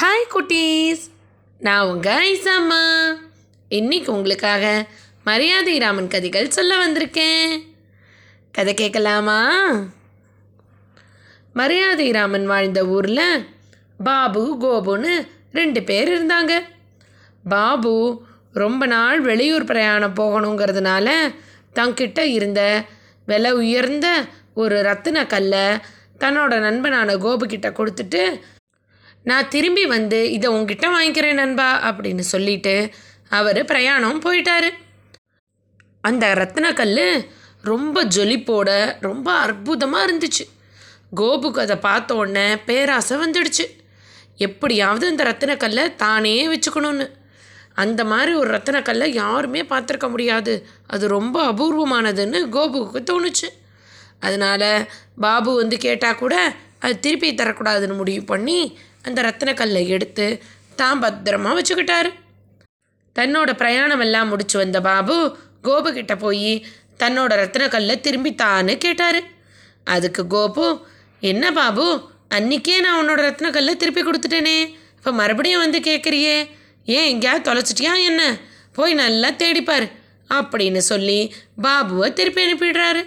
Hi குட்டீஸ். நான் உங்கள் ஐசாம்மா இன்னைக்கு உங்களுக்காக மரியாதை ராமன் கதைகள் சொல்ல வந்திருக்கேன். கதை கேட்கலாமா? மரியாதை ராமன் வாழ்ந்த ஊரில் பாபு கோபுன்னு ரெண்டு பேர் இருந்தாங்க. பாபு ரொம்ப நாள் வெளியூர் பிரயாணம் போகணுங்கிறதுனால தங்கிட்ட இருந்த விலை உயர்ந்த ஒரு ரத்தின கல்லை தன்னோட நண்பனான கோபுக்கிட்ட கொடுத்துட்டு நான் திரும்பி வந்து இதை உங்ககிட்ட வாங்கிக்கிறேன் நண்பா அப்படின்னு சொல்லிட்டு அவர் பிரயாணம் போயிட்டாரு. அந்த ரத்னக்கல் ரொம்ப ஜொலிப்போட ரொம்ப அற்புதமாக இருந்துச்சு. கோபுக்கு அதை பார்த்த உடனே பேராசை வந்துடுச்சு. எப்படியாவது அந்த ரத்தினக்கல்லை தானே வச்சுக்கணும்னு. அந்த மாதிரி ஒரு ரத்தினக்கல்லை யாருமே பார்த்துருக்க முடியாது. அது ரொம்ப அபூர்வமானதுன்னு கோபுவுக்கு தோணுச்சு. அதனால் பாபு வந்து கேட்டால் கூட அது திருப்பி தரக்கூடாதுன்னு முடிவு பண்ணி அந்த ரத்தினக்கல்லை எடுத்து தான் பத்திரமா வச்சுக்கிட்டாரு. தன்னோட பிரயாணம் எல்லாம் முடிச்சு வந்த பாபு கோபுக்கிட்ட போய் தன்னோட ரத்தினக்கல்லை திரும்பி தான்னு கேட்டார். அதுக்கு கோபு என்ன பாபு அன்னைக்கே நான் உன்னோட ரத்தினக்கல்லை திருப்பி கொடுத்துட்டேனே இப்போ மறுபடியும் வந்து கேட்குறியே ஏன் எங்கேயாவது தொலைச்சிட்டியா என்ன போய் நல்லா தேடிப்பார் அப்படின்னு சொல்லி பாபுவை திருப்பி அனுப்பிடுறாரு.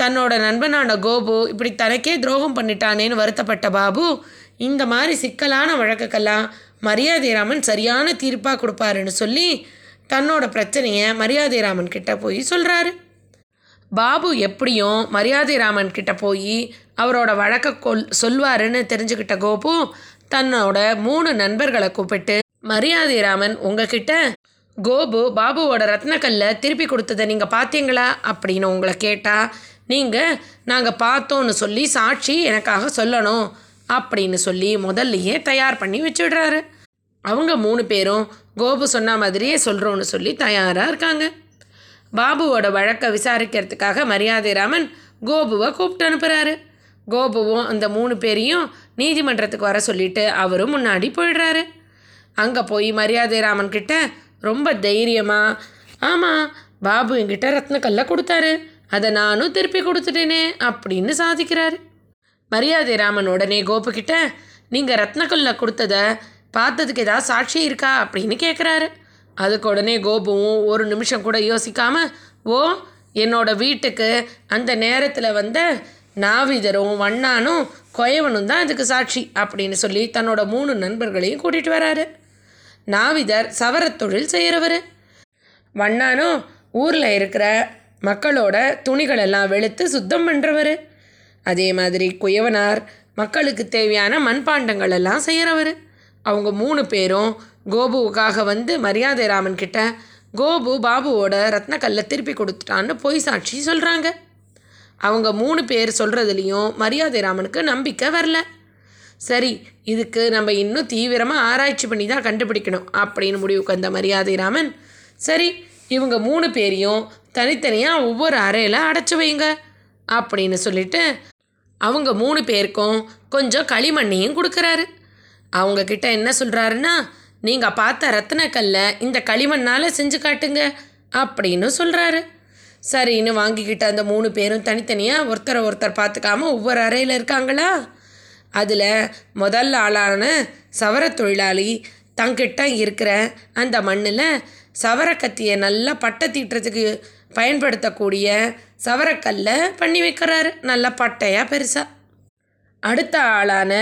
தன்னோட நண்பனான கோபு இப்படி தனக்கே துரோகம் பண்ணிட்டானேன்னு வருத்தப்பட்ட பாபு இந்த மாதிரி சிக்கலான வழக்குக்கெல்லாம் மரியாதை ராமன் சரியான தீர்ப்பாக கொடுப்பாருன்னு சொல்லி தன்னோட பிரச்சனையை மரியாதை ராமன் கிட்ட போய் சொல்கிறாரு பாபு எப்படியும் மரியாதை ராமன் கிட்ட போய் அவரோட வழக்க கொல் சொல்வாருன்னு தெரிஞ்சுக்கிட்ட கோபு தன்னோட மூணு நண்பர்களை கூப்பிட்டு மரியாதை ராமன் உங்ககிட்ட கோபு பாபுவோட ரத்னக்கல்லை திருப்பி கொடுத்ததை நீங்கள் பார்த்தீங்களா அப்படின்னு உங்களை கேட்டால் நீங்கள் நாங்கள் பார்த்தோன்னு சொல்லி சாட்சி எனக்காக சொல்லணும். அப்படின்னு சொல்லி முதல்லையே தயார் பண்ணி வச்சுடுறாரு. அவங்க மூணு பேரும் கோபு சொன்ன மாதிரியே சொல்கிறோன்னு சொல்லி தயாராக இருக்காங்க. பாபுவோட வழக்கை விசாரிக்கிறதுக்காக மரியாதை ராமன் கோபுவை கூப்பிட்டு அனுப்புகிறாரு கோபுவும் அந்த மூணு பேரையும் நீதிமன்றத்துக்கு வர சொல்லிட்டு அவரும் முன்னாடி போயிடுறாரு. அங்கே போய் மரியாதை ராமன் கிட்ட ரொம்ப தைரியமாக ஆமாம் பாபு என்கிட்ட ரத்னக்கல்லை கொடுத்தாரு. அதை நானும் திருப்பி கொடுத்துட்டேனே அப்படின்னு சாதிக்கிறாரு. மரியாதை ராமன் உடனே கோபுக்கிட்ட நீங்கள் ரத்னகுல்ல கொடுத்தத பார்த்ததுக்கு ஏதாவது சாட்சி இருக்கா? அப்படின்னு கேட்குறாரு அதுக்கு உடனே கோபுவும் ஒரு நிமிஷம் கூட யோசிக்காமல் ஓ என்னோட வீட்டுக்கு அந்த நேரத்தில் வந்த நாவிதரும் வண்ணானும் கொயவனும் தான் அதுக்கு சாட்சி அப்படின்னு சொல்லி தன்னோட மூணு நண்பர்களையும் கூட்டிகிட்டு வராரு. நாவிதர் சவரத் தொழில் செய்கிறவர் வண்ணானும் ஊரில் இருக்கிற மக்களோட துணிகளெல்லாம் வெளுத்து சுத்தம் பண்ணுறவர் அதே மாதிரி குயவனார் மக்களுக்கு தேவையான மண்பாண்டங்கள் எல்லாம் செய்கிறவர் அவங்க மூணு பேரும் கோபுவுக்காக வந்து மரியாதை ராமன் கிட்ட கோபு பாபுவோட ரத்னக்கல்லை திருப்பி கொடுத்துட்டான்னு பொய் சாட்சி சொல்கிறாங்க அவங்க மூணு பேர் சொல்கிறதுலேயும் மரியாதை ராமனுக்கு நம்பிக்கை வரல. சரி இதுக்கு நம்ம இன்னும் தீவிரமாக ஆராய்ச்சி பண்ணி தான் கண்டுபிடிக்கணும் அப்படின்னு முடிவுக்கு வந்த மரியாதை ராமன் சரி இவங்க மூணு பேரையும் தனித்தனியாக ஒவ்வொரு அறையில் அடைச்சி வைங்க அப்படின்னு சொல்லிட்டு அவங்க மூணு பேருக்கும் கொஞ்சம் களிமண்ணையும் கொடுக்குறாரு. அவங்கக்கிட்ட என்ன சொல்கிறாருன்னா நீங்கள் பார்த்த ரத்தினக்கல்லை இந்த களிமண்ணால் செஞ்சு காட்டுங்க அப்படின்னு சொல்கிறாரு சரின்னு வாங்கிக்கிட்ட அந்த மூணு பேரும் தனித்தனியாக ஒருத்தரை ஒருத்தர் பார்த்துக்காம ஒவ்வொரு அறையில் இருக்காங்களா? அதில் முதல் ஆளான சவர தொழிலாளி தங்கிட்ட இருக்கிற அந்த மண்ணில் சவர கத்தியை நல்லா பட்டை தீட்டுறதுக்கு பயன்படுத்தக்கூடிய சவரக்கல்லை பண்ணி வைக்கிறாரு. நல்லா பட்டையாக பெருசாக அடுத்த ஆளான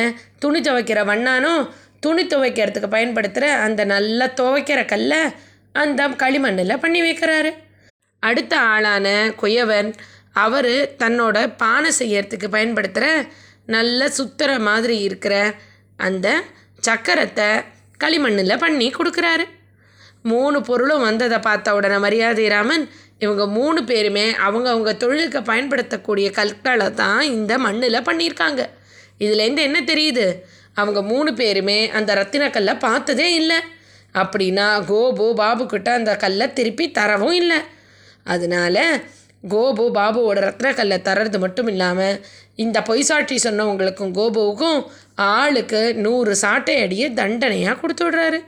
துணி துவைக்கிற வண்ணானும் துணி துவைக்கிறதுக்கு பயன்படுத்துகிற அந்த நல்லா துவைக்கிற கல்லை அந்த களிமண்ணில் பண்ணி வைக்கிறாரு. அடுத்த ஆளான குயவன் அவர் தன்னோட பானை செய்யறதுக்கு பயன்படுத்துகிற நல்ல சுத்துற மாதிரி இருக்கிற அந்த சக்கரத்தை களிமண்ணில் பண்ணி கொடுக்குறாரு. மூணு பொருளும் வந்ததை பார்த்த உடனே மரியாதை ராமன் இவங்க மூணு பேருமே அவங்க அவங்க தொழிலுக்கு பயன்படுத்தக்கூடிய கற்களை தான் இந்த மண்ணில் பண்ணியிருக்காங்க. இதுலேருந்து என்ன தெரியுது? அவங்க மூணு பேருமே அந்த ரத்தினக்கல்லை பார்த்ததே இல்லை. அப்படின்னா கோபு பாபு கிட்ட அந்த கல்லை திருப்பி தரவும் இல்லை. அதனால கோபு பாபுவோட ரத்னக்கல்லை தர்றது மட்டும் இல்லாமல் இந்த பொய் சாட்சி சொன்னவங்களுக்கும் கோபுவுக்கும் ஆளுக்கு நூறு சாட்டை அடியை தண்டனையாக கொடுத்து விடுறாரு.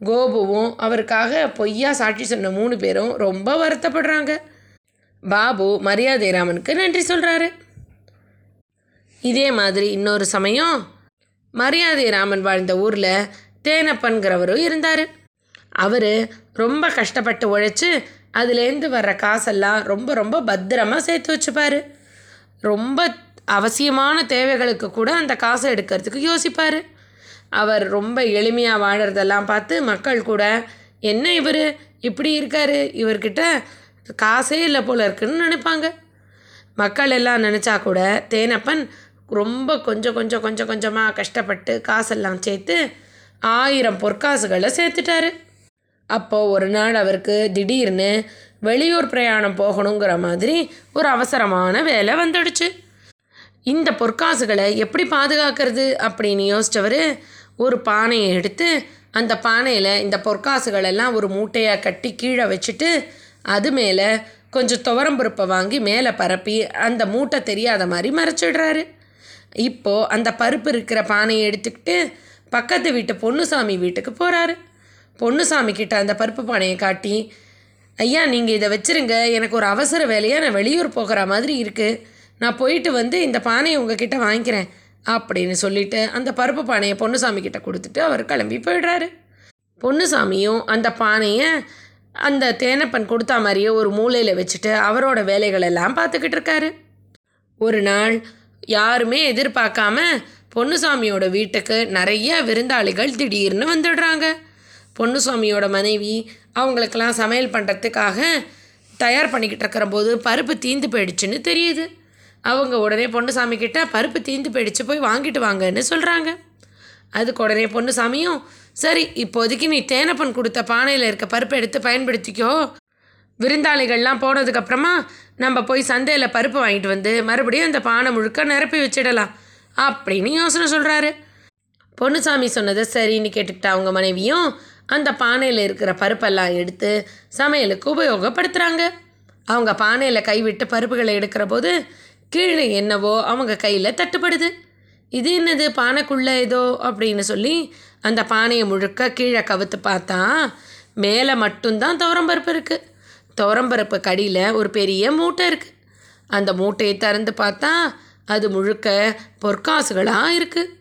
கோபுவும் அவருக்காக பொய்யா சாட்சி சொன்ன மூணு பேரும் ரொம்ப வருத்தப்படுறாங்க. பாபு மரியாதை ராமனுக்கு நன்றி சொல்கிறாரு இதே மாதிரி இன்னொரு சமயம் மரியாதை ராமன் வாழ்ந்த ஊரில் தேனப்பன்கிறவரும் இருந்தார். அவர் ரொம்ப கஷ்டப்பட்டு உழைச்சி அதுலேருந்து வர்ற காசெல்லாம் ரொம்ப ரொம்ப பத்திரமாக சேர்த்து வச்சுப்பார். ரொம்ப அவசியமான தேவைகளுக்கு கூட அந்த காசை எடுக்கிறதுக்கு யோசிப்பார். அவர் ரொம்ப எளிமையாக வாழறதெல்லாம் பார்த்து மக்கள் கூட என்ன இவர்? இப்படி இருக்காரு? இவர்கிட்ட காசே இல்லை போல இருக்குன்னு நினைப்பாங்க. மக்கள் எல்லாம் நினச்சா கூட தேனப்பன் ரொம்ப கொஞ்சம் கொஞ்சம் கொஞ்சம் கொஞ்சமாக கஷ்டப்பட்டு காசெல்லாம் சேர்த்து ஆயிரம் பொற்காசுகளை சேர்த்துட்டாரு. அப்போது ஒரு நாள் அவருக்கு திடீர்னு வெளியூர் பிரயாணம் போகணுங்கிற மாதிரி ஒரு அவசரமான வேலை வந்துடுச்சு. இந்த பொற்காசுகளை எப்படி பாதுகாக்கிறது? அப்படின்னு யோசித்தவர் ஒரு பானையை எடுத்து அந்த பானையில் இந்த பொற்காசுகளெல்லாம் ஒரு மூட்டையாக கட்டி கீழே வச்சுட்டு அது மேலே கொஞ்சம் துவரம்பருப்பை வாங்கி மேலே பரப்பி அந்த மூட்டை தெரியாத மாதிரி மறைச்சிடுறாரு. இப்போது அந்த பருப்பு இருக்கிற பானையை எடுத்துக்கிட்டு பக்கத்து வீட்டு பொன்னுசாமி வீட்டுக்கு போகிறாரு பொன்னுசாமி கிட்ட அந்த பருப்பு பானையை காட்டி ஐயா நீங்கள் இதை வச்சுருங்க. எனக்கு ஒரு அவசர வேலையாக நான் வெளியூர் போகிற மாதிரி இருக்குது நான் போயிட்டு வந்து இந்த பானையை உங்ககிட்ட வாங்கிக்கிறேன். அப்படின்னு சொல்லிட்டு அந்த பருப்பு பானையை பொன்னுசாமி கிட்ட கொடுத்துட்டு அவர் கிளம்பி போயிடுறாரு. பொன்னுசாமியும் அந்த பானையை அந்த தேனப்பன் கொடுத்தா மாதிரியே ஒரு மூலையில் வச்சுட்டு அவரோட வேலைகள் எல்லாம் பார்த்துக்கிட்டு இருக்காரு. ஒரு நாள் யாருமே எதிர்பார்க்காம பொன்னுசாமியோட வீட்டுக்கு நிறைய விருந்தாளிகள் திடீர்னு வந்துடுறாங்க. பொன்னுசாமியோட மனைவி அவங்களுக்கெல்லாம் சமையல் பண்ணுறதுக்காக தயார் பண்ணிக்கிட்டு இருக்கிற போது பருப்பு தீந்து போயிடுச்சுன்னு தெரியுது. அவங்க உடனே பொண்ணுசாமி கிட்ட பருப்பு தீந்து போயிடுச்சு போய் வாங்கிட்டு வாங்கன்னு சொல்கிறாங்க அதுக்கு உடனே பொண்ணுசாமியும் சரி இப்போதைக்கு நீ தேனப்பன் கொடுத்த பானையில் இருக்க பருப்பை எடுத்து பயன்படுத்திக்கோ. விருந்தாளிகள்லாம் போனதுக்கப்புறமா நம்ம போய் சந்தையில் பருப்பு வாங்கிட்டு வந்து மறுபடியும் அந்த பானை முழுக்க நிரப்பி வச்சிடலாம் அப்படின்னு யோசனை சொல்கிறாரு பொண்ணுசாமி சொன்னதை சரின்னு கேட்டுக்கிட்ட அவங்க மனைவியும் அந்த பானையில் இருக்கிற பருப்பெல்லாம் எடுத்து சமையலுக்கு உபயோகப்படுத்துகிறாங்க அவங்க பானையில் கைவிட்டு பருப்புகளை எடுக்கிற போது கீழே என்னவோ அவங்க கையில் தட்டுப்படுது. இது என்னது? பானைக்குள்ளே ஏதோ? அப்படின்னு சொல்லி அந்த பானையை முழுக்க கீழே கவுத்து பார்த்தா மேலே மட்டும்தான் துவரம்பருப்பு இருக்குது துவரம்பருப்பு கடியில் ஒரு பெரிய மூட்டை இருக்குது அந்த மூட்டையை திறந்து பார்த்தா அது முழுக்க பொற்காசுகளாக இருக்குது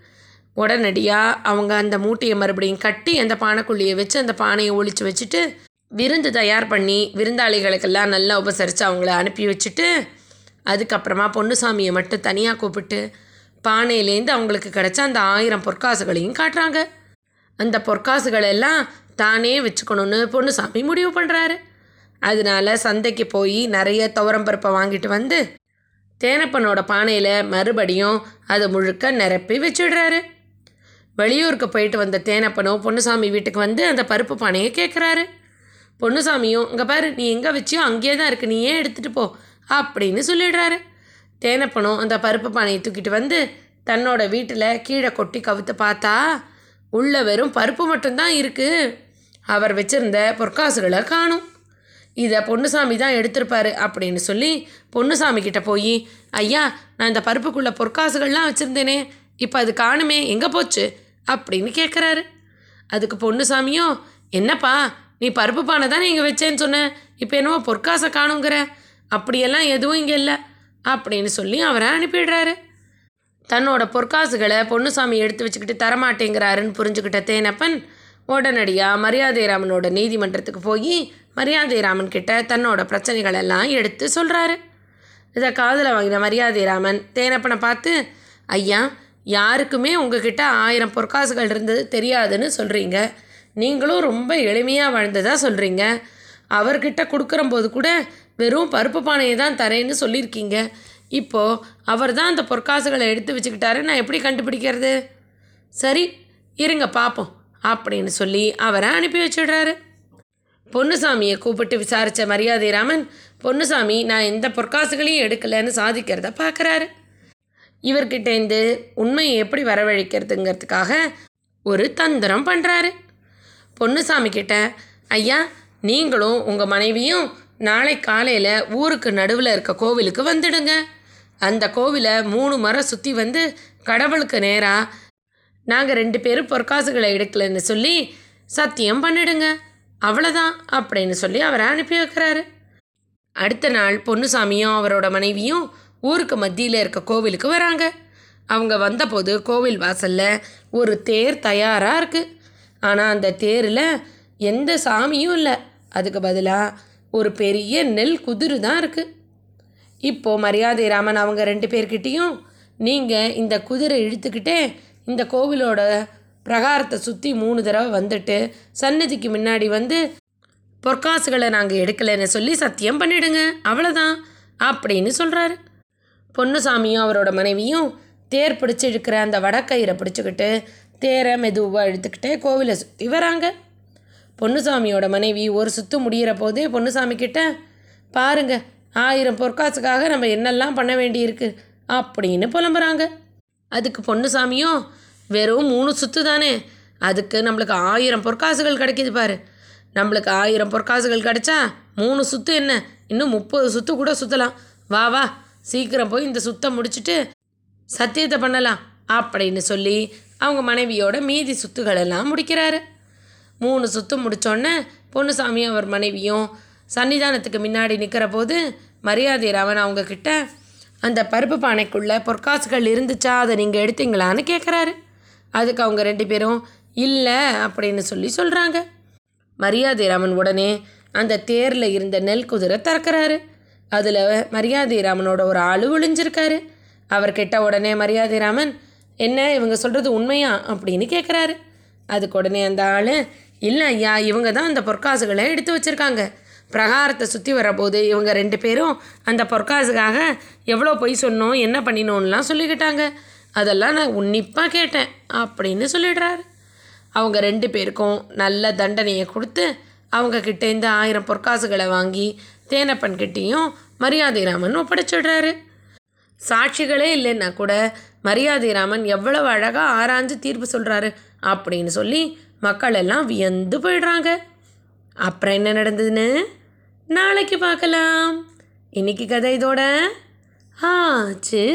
உடனடியாக அவங்க அந்த மூட்டையை மறுபடியும் கட்டி அந்த பானைக்குள்ளேயே வச்சு அந்த பானையை ஒழிச்சு வச்சுட்டு விருந்து தயார் பண்ணி விருந்தாளிகளுக்கெல்லாம் நல்லா உபசரித்து அவங்கள அனுப்பி வச்சுட்டு அதுக்கப்புறமா பொன்னுசாமியை மட்டும் தனியாக கூப்பிட்டு பானையிலேருந்து அவங்களுக்கு கிடச்ச அந்த ஆயிரம் பொற்காசுகளையும் காட்டுறாங்க. அந்த பொற்காசுகள் எல்லாம் தானே வச்சுக்கணும்னு பொன்னுசாமி முடிவு பண்ணுறாரு அதனால சந்தைக்கு போய் நிறைய துவரம்பருப்பை வாங்கிட்டு வந்து தேனப்பனோட பானையில் மறுபடியும் அதை முழுக்க நிரப்பி வச்சிடுறாரு. வெளியூருக்கு போயிட்டு வந்த தேனப்பனும் பொன்னுசாமி வீட்டுக்கு வந்து அந்த பருப்பு பானையை கேட்குறாரு பொன்னுசாமியும் இங்கே பாரு நீ எங்கே வச்சியோ அங்கேயே தான் இருக்கு நீ ஏன் எடுத்துகிட்டு போ. அப்படின்னு சொல்லிடுறாரு. தேனப்பனும் அந்த பருப்பு பானையை தூக்கிட்டு வந்து தன்னோட வீட்டில் கீழே கொட்டி கவுத்து பார்த்தா உள்ள வெறும் பருப்பு மட்டும்தான் இருக்குது அவர் வச்சிருந்த பொற்காசுகளை காணும். இதை பொன்னுசாமி தான் எடுத்திருப்பாரு அப்படின்னு சொல்லி பொன்னுசாமி கிட்ட போய் ஐயா நான் இந்த பருப்புக்குள்ளே பொற்காசுகள்லாம் வச்சுருந்தேனே இப்போ அது காணுமே எங்கே போச்சு? அப்படின்னு கேட்குறாரு அதுக்கு பொன்னுசாமியும் என்னப்பா நீ பருப்பு பானை தானே இங்கே வச்சேன்னு சொன்ன இப்போ என்னவோ பொற்காசை காணுங்கிற? அப்படியெல்லாம் எதுவும் இங்கே இல்லை. அப்படின்னு சொல்லி அவரை அனுப்பிடுறாரு. தன்னோட பொற்காசுகளை பொன்னுசாமி எடுத்து வச்சுக்கிட்டு தரமாட்டேங்கிறாருன்னு புரிஞ்சுக்கிட்ட தேனப்பன் உடனடியாக மரியாதை ராமனோட நீதிமன்றத்துக்கு போய் மரியாதை ராமன் கிட்ட தன்னோட பிரச்சனைகள் எல்லாம் எடுத்து சொல்கிறாரு இதை காதில் வாங்கின மரியாதை ராமன் தேனப்பனை பார்த்து ஐயா யாருக்குமே உங்ககிட்ட ஆயிரம் பொற்காசுகள் இருந்தது தெரியாதுன்னு சொல்கிறீங்க நீங்களும் ரொம்ப எளிமையாக வாழ்ந்ததாக சொல்கிறீங்க அவர்கிட்ட கொடுக்குறம்போது கூட வெறும் பருப்பு பானையை தான் தரேன்னு சொல்லியிருக்கீங்க. இப்போது அவர் தான் அந்த பொற்காசுகளை எடுத்து வச்சுக்கிட்டாரு. நான் எப்படி கண்டுபிடிக்கிறது? சரி இருங்க பார்ப்போம் அப்படின்னு சொல்லி அவரை அனுப்பி வச்சிடுறாரு. பொன்னுசாமியை கூப்பிட்டு விசாரித்த மரியாதை ராமன் பொன்னுசாமி நான் எந்த பொற்காசுகளையும் எடுக்கலைன்னு சாதிக்கிறத பார்க்குறாரு இவர்கிட்டேருந்து உண்மையை எப்படி வரவழைக்கிறதுங்கிறதுக்காக ஒரு தந்திரம் பண்ணுறாரு பொன்னுசாமி கிட்ட ஐயா நீங்களும் உங்கள் மனைவியும் நாளை காலையில் ஊருக்கு நடுவில் இருக்க கோவிலுக்கு வந்துடுங்க. அந்த கோவிலை மூணு மரம் சுற்றி வந்து கடவுளுக்கு நேராக நாங்கள் ரெண்டு பேரும் பொற்காசுகளை எடுக்கலைன்னு சொல்லி சத்தியம் பண்ணிடுங்க. அவ்வளோதான் அப்படின்னு சொல்லி அவரை அனுப்பி வைக்கிறாரு. அடுத்த நாள் பொன்னுசாமியும் அவரோட மனைவியும் ஊருக்கு மத்தியில் இருக்க கோவிலுக்கு வராங்க. அவங்க வந்தபோது கோவில் வாசலில் ஒரு தேர் தயாராக இருக்குது ஆனால் அந்த தேரில் எந்த சாமியும் இல்லை. அதுக்கு பதிலாக ஒரு பெரிய நெல் குதிரு தான் இருக்குது இப்போது மரியாதை ராமன் அவங்க ரெண்டு பேர்கிட்டேயும் நீங்கள் இந்த குதிரை இழுத்துக்கிட்டே இந்த கோவிலோட பிரகாரத்தை சுற்றி மூணு தடவை வந்துட்டு சன்னதிக்கு முன்னாடி வந்து பொற்காசுகளை நாங்கள் எடுக்கலைன்னு சொல்லி சத்தியம் பண்ணிடுங்க. அவ்வளோதான் அப்படின்னு சொல்கிறாரு பொன்னுசாமியும் அவரோட மனைவியும் தேர் பிடிச்சி இழுக்கிற அந்த வடக்கயிறை பிடிச்சிக்கிட்டு தேரை மெதுவாக இழுத்துக்கிட்டே கோவிலை சுற்றி வராங்க. பொன்னுசாமியோட மனைவி ஒரு சுத்து முடிகிற போதே பொன்னுசாமி கிட்ட பாருங்க ஆயிரம் பொற்காசுக்காக நம்ம என்னெல்லாம் பண்ண வேண்டியிருக்கு அப்படின்னு புலம்புறாங்க. அதுக்கு பொன்னுசாமியும் வெறும் மூணு சுத்து தானே. அதுக்கு நம்மளுக்கு ஆயிரம் பொற்காசுகள் கிடைக்கிது பாரு. நம்மளுக்கு ஆயிரம் பொற்காசுகள் கிடைச்சா மூணு சுத்து என்ன? இன்னும் முப்பது சுத்து கூட சுற்றலாம் வா வா சீக்கிரம் போய் இந்த சுத்தம் முடிச்சுட்டு சத்தியத்தை பண்ணலாம் அப்படின்னு சொல்லி அவங்க மனைவியோட மீதி சுத்துகளெல்லாம் முடிக்கிறாரு. மூணு சுத்து முடித்தோடனே பொண்ணுசாமியும் அவர் மனைவியும் சன்னிதானத்துக்கு முன்னாடி நிற்கிற போது மரியாதை ராமன் அவங்கக்கிட்ட அந்த பருப்பு பானைக்குள்ளே பொற்காசுகள் இருந்துச்சா? அதை நீங்கள் எடுத்தீங்களான்னு கேட்குறாரு அதுக்கு அவங்க ரெண்டு பேரும் இல்லை அப்படின்னு சொல்லி சொல்கிறாங்க மரியாதை ராமன் உடனே அந்த தேரில் இருந்த நெல் குதிரை திறக்கிறாரு. அதில் மரியாதை ராமனோட ஒரு ஆளு ஒளிஞ்சிருக்காரு அவர்கிட்ட உடனே மரியாதை ராமன் என்ன இவங்க சொல்கிறது உண்மையா? அப்படின்னு கேட்குறாரு அதுக்கு உடனே அந்த ஆள் இல்லை ஐயா இவங்க தான் அந்த பொற்காசுகளை எடுத்து வச்சுருக்காங்க. பிரகாரத்தை சுற்றி வரபோது இவங்க ரெண்டு பேரும் அந்த பொற்காசுக்காக எவ்வளோ பொய் சொன்னோம் என்ன பண்ணினோன்னெலாம் சொல்லிக்கிட்டாங்க. அதெல்லாம் நான் உன்னிப்பாக கேட்டேன் அப்படின்னு சொல்லிடுறாரு. அவங்க ரெண்டு பேருக்கும் நல்ல தண்டனையை கொடுத்து அவங்க இந்த ஆயிரம் பொற்காசுகளை வாங்கி தேனப்பன் கிட்டேயும் மரியாதை ராமன் ஒப்படைச்சிடுறாரு. சாட்சிகளே இல்லைன்னா கூட மரியாதை ராமன் எவ்வளவு அழகாக ஆராய்ஞ்சு தீர்ப்பு சொல்கிறாரு அப்படின்னு சொல்லி மக்கள் எல்லாம் வியந்து போயிடுறாங்க. அப்புறம் என்ன நடந்ததுன்னு? நாளைக்கு பார்க்கலாம். இன்னைக்கு கதை இதோட ஆச்சு.